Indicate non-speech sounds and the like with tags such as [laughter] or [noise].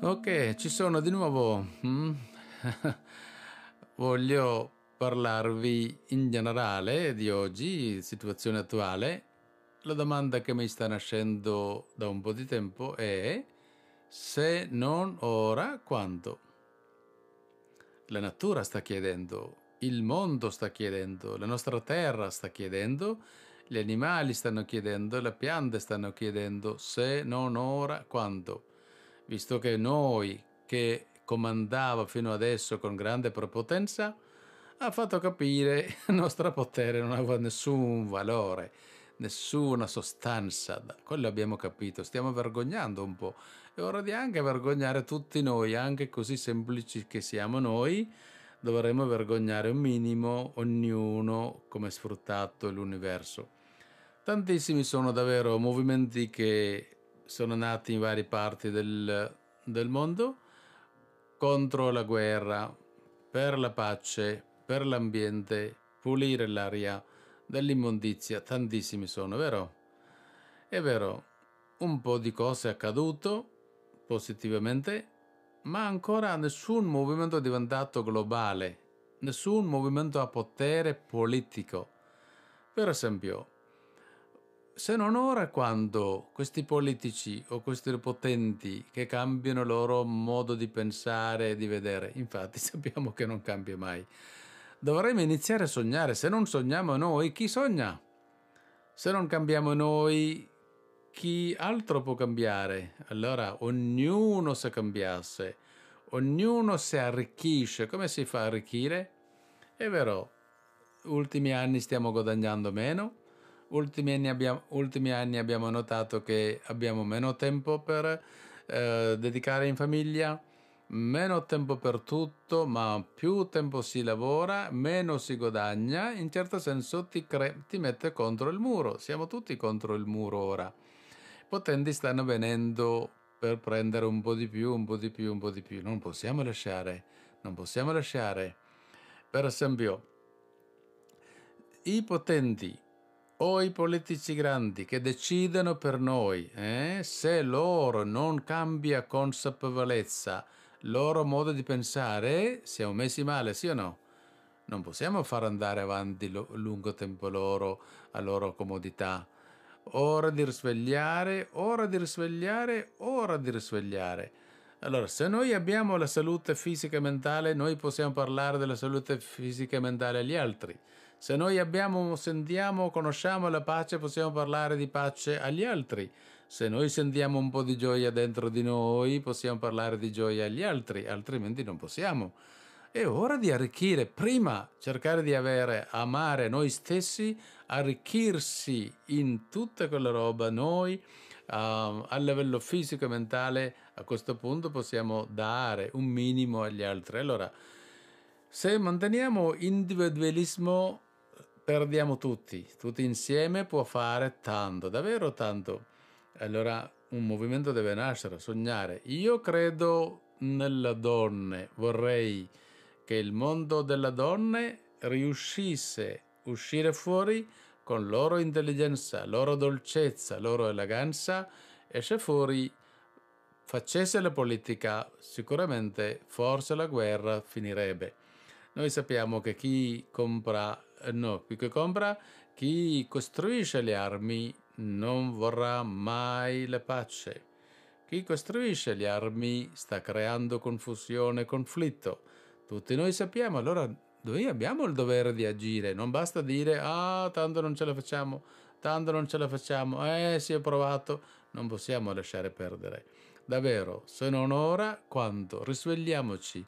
Ok, ci sono di nuovo. Mm? [laughs] Voglio parlarvi in generale di oggi, situazione attuale. La domanda che mi sta nascendo da un po' di tempo è se non ora, quando? La natura sta chiedendo, il mondo sta chiedendo, la nostra terra sta chiedendo, gli animali stanno chiedendo, le piante stanno chiedendo se non ora, quando? Visto che noi che comandava fino adesso con grande prepotenza, ha fatto capire che [laughs] il nostro potere non aveva nessun valore, nessuna sostanza. Quello abbiamo capito, stiamo vergognando un po'. È ora di anche vergognare tutti noi, anche così semplici che siamo noi, dovremmo vergognare un minimo ognuno come sfruttato l'universo. Tantissimi sono davvero movimenti che sono nati in varie parti del, del mondo contro la guerra, per la pace, per l'ambiente, pulire l'aria dall'immondizia, tantissimi sono, vero? È vero, un po' di cose è accaduto positivamente, ma ancora nessun movimento è diventato globale, nessun movimento a potere politico. Per esempio, se non ora quando questi politici o questi potenti che cambiano il loro modo di pensare e di vedere, infatti [laughs] sappiamo che non cambia mai, dovremmo iniziare a sognare. Se non sogniamo noi, chi sogna? Se non cambiamo noi, chi altro può cambiare? Allora ognuno se cambiasse, ognuno si arricchisce. Come si fa a arricchire? È vero, ultimi anni stiamo guadagnando meno, ultimi anni abbiamo, ultimi anni abbiamo notato che abbiamo meno tempo per eh, dedicare in famiglia, meno tempo per tutto, ma più tempo si lavora, meno si guadagna, in certo senso ti, cre- ti mette contro il muro. Siamo tutti contro il muro ora. I potenti stanno venendo per prendere un po' di più, un po' di più, un po' di più. Non possiamo lasciare, non possiamo lasciare. Per esempio, i potenti o i politici grandi che decidono per noi, eh? se loro non cambia consapevolezza, loro modo di pensare, siamo messi male, sì o no? Non possiamo far andare avanti lo, lungo tempo loro a loro comodità. Ora di risvegliare, ora di risvegliare, ora di risvegliare. Allora, se noi abbiamo la salute fisica e mentale, noi possiamo parlare della salute fisica e mentale agli altri. Se noi abbiamo, sentiamo, conosciamo la pace, possiamo parlare di pace agli altri. Se noi sentiamo un po' di gioia dentro di noi, possiamo parlare di gioia agli altri, altrimenti non possiamo. È ora di arricchire, prima cercare di avere, amare noi stessi, arricchirsi in tutta quella roba noi, uh, a livello fisico e mentale, a questo punto possiamo dare un minimo agli altri. Allora, se manteniamo individualismo perdiamo tutti, tutti insieme può fare tanto, davvero tanto. Allora un movimento deve nascere, sognare. Io credo nella donna, vorrei che il mondo delle donne riuscisse a uscire fuori con loro intelligenza, loro dolcezza, loro eleganza, esce fuori, facesse la politica, sicuramente forse la guerra finirebbe. Noi sappiamo che chi compra no, chi compra, chi costruisce le armi non vorrà mai la pace. Chi costruisce le armi sta creando confusione e conflitto. Tutti noi sappiamo, allora noi abbiamo il dovere di agire, non basta dire ah tanto non ce la facciamo, tanto non ce la facciamo, eh si è provato, non possiamo lasciare perdere. Davvero, se non ora, quando? Risvegliamoci.